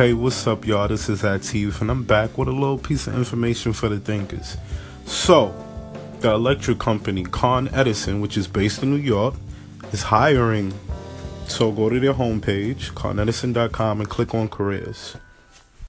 Hey, what's up, y'all? This is Atif, and I'm back with a little piece of information for the thinkers. So, the electric company Con Edison, which is based in New York, is hiring. So, go to their homepage, conedison.com, and click on careers.